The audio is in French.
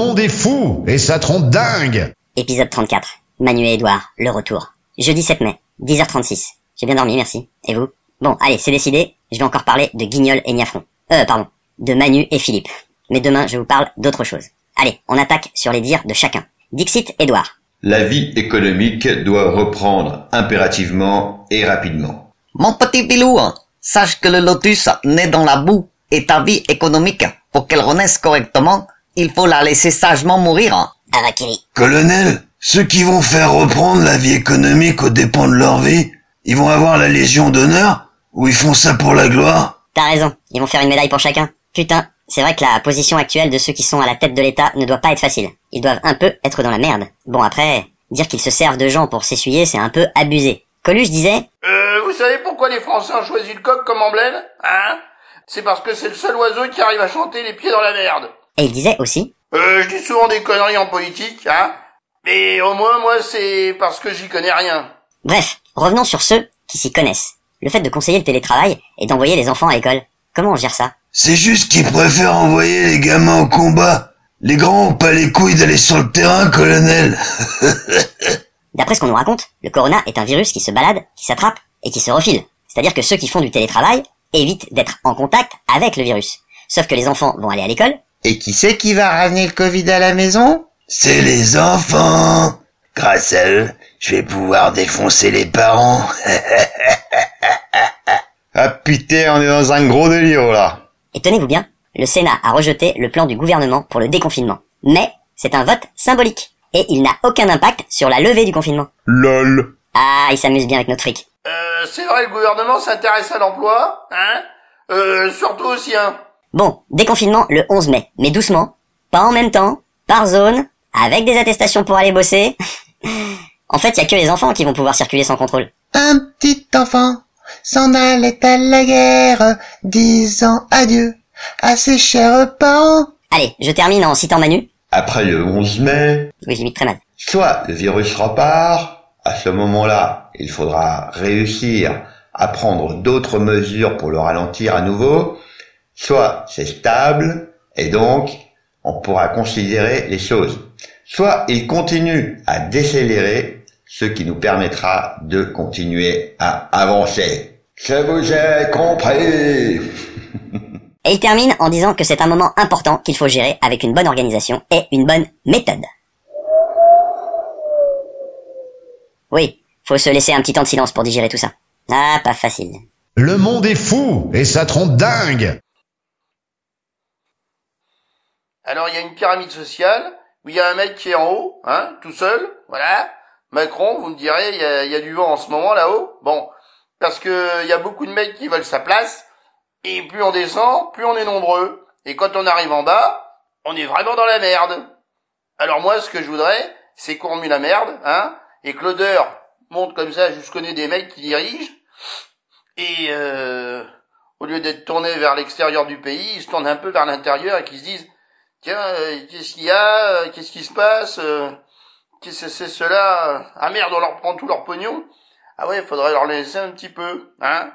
monde est fou et ça trompe dingue Épisode 34. Manu et Edouard, le retour. Jeudi 7 mai, 10h36. J'ai bien dormi, merci. Et vous? Bon, allez, c'est décidé. Je vais encore parler de Guignol et Niafron. Euh, pardon. De Manu et Philippe. Mais demain, je vous parle d'autre chose. Allez, on attaque sur les dires de chacun. Dixit Edouard. La vie économique doit reprendre impérativement et rapidement. Mon petit Bilou, hein, sache que le lotus naît dans la boue et ta vie économique, pour qu'elle renaisse correctement, il faut la laisser sagement mourir. hein. Arakiri. Colonel, ceux qui vont faire reprendre la vie économique aux dépens de leur vie, ils vont avoir la Légion d'honneur ou ils font ça pour la gloire? T'as raison, ils vont faire une médaille pour chacun. Putain, c'est vrai que la position actuelle de ceux qui sont à la tête de l'État ne doit pas être facile. Ils doivent un peu être dans la merde. Bon après, dire qu'ils se servent de gens pour s'essuyer, c'est un peu abusé. Coluche disait Euh, vous savez pourquoi les Français ont choisi le coq comme emblème Hein? C'est parce que c'est le seul oiseau qui arrive à chanter les pieds dans la merde. Et il disait aussi Euh, je dis souvent des conneries en politique, hein Mais au moins, moi, c'est parce que j'y connais rien. Bref, revenons sur ceux qui s'y connaissent. Le fait de conseiller le télétravail et d'envoyer les enfants à l'école. Comment on gère ça? C'est juste qu'ils préfèrent envoyer les gamins au combat. Les grands ont pas les couilles d'aller sur le terrain, colonel. D'après ce qu'on nous raconte, le corona est un virus qui se balade, qui s'attrape et qui se refile. C'est-à-dire que ceux qui font du télétravail évitent d'être en contact avec le virus. Sauf que les enfants vont aller à l'école, Et qui c'est qui va ramener le Covid à la maison? C'est les enfants. Grâce à eux, je vais pouvoir défoncer les parents. Ah putain, on est dans un gros délire là. Et tenez-vous bien, le Sénat a rejeté le plan du gouvernement pour le déconfinement. Mais c'est un vote symbolique. Et il n'a aucun impact sur la levée du confinement. LOL. Ah, il s'amuse bien avec notre fric. Euh, c'est vrai, le gouvernement s'intéresse à l'emploi, hein? Euh, surtout au sien. Bon, déconfinement le 11 mai, mais doucement, pas en même temps, par zone, avec des attestations pour aller bosser. en fait, il y a que les enfants qui vont pouvoir circuler sans contrôle. Un petit enfant s'en allait à la guerre, disant adieu à ses chers parents. Allez, je termine en citant Manu. Après le 11 mai, Oui, j'imite très mal. soit le virus repart, à ce moment-là, il faudra réussir à prendre d'autres mesures pour le ralentir à nouveau, soit c'est stable, et donc on pourra considérer les choses. Soit il continue à décélérer, ce qui nous permettra de continuer à avancer. Je vous ai compris Et il termine en disant que c'est un moment important qu'il faut gérer avec une bonne organisation et une bonne méthode. Oui, faut se laisser un petit temps de silence pour digérer tout ça. Ah, pas facile. Le monde est fou et ça trompe dingue Alors, il y a une pyramide sociale, où il y a un mec qui est en haut, hein, tout seul, voilà. Macron, vous me direz, il y a, du vent en ce moment là-haut. Bon, parce que il y a beaucoup de mecs qui veulent sa place, et plus on descend, plus on est nombreux. Et quand on arrive en bas, on est vraiment dans la merde. Alors moi, ce que je voudrais, c'est qu'on remue la merde, hein, et que l'odeur monte comme ça jusqu'au nez des mecs qui dirigent, et euh, au lieu d'être tournés vers l'extérieur du pays, ils se tournent un peu vers l'intérieur et qu'ils se disent Tiens, euh, qu'est-ce qu'il y a euh, Qu'est-ce qui se passe euh, Qu'est-ce que c'est cela? Ah merde, on leur prend tout leur pognon. Ah ouais, il faudrait leur laisser un petit peu, hein?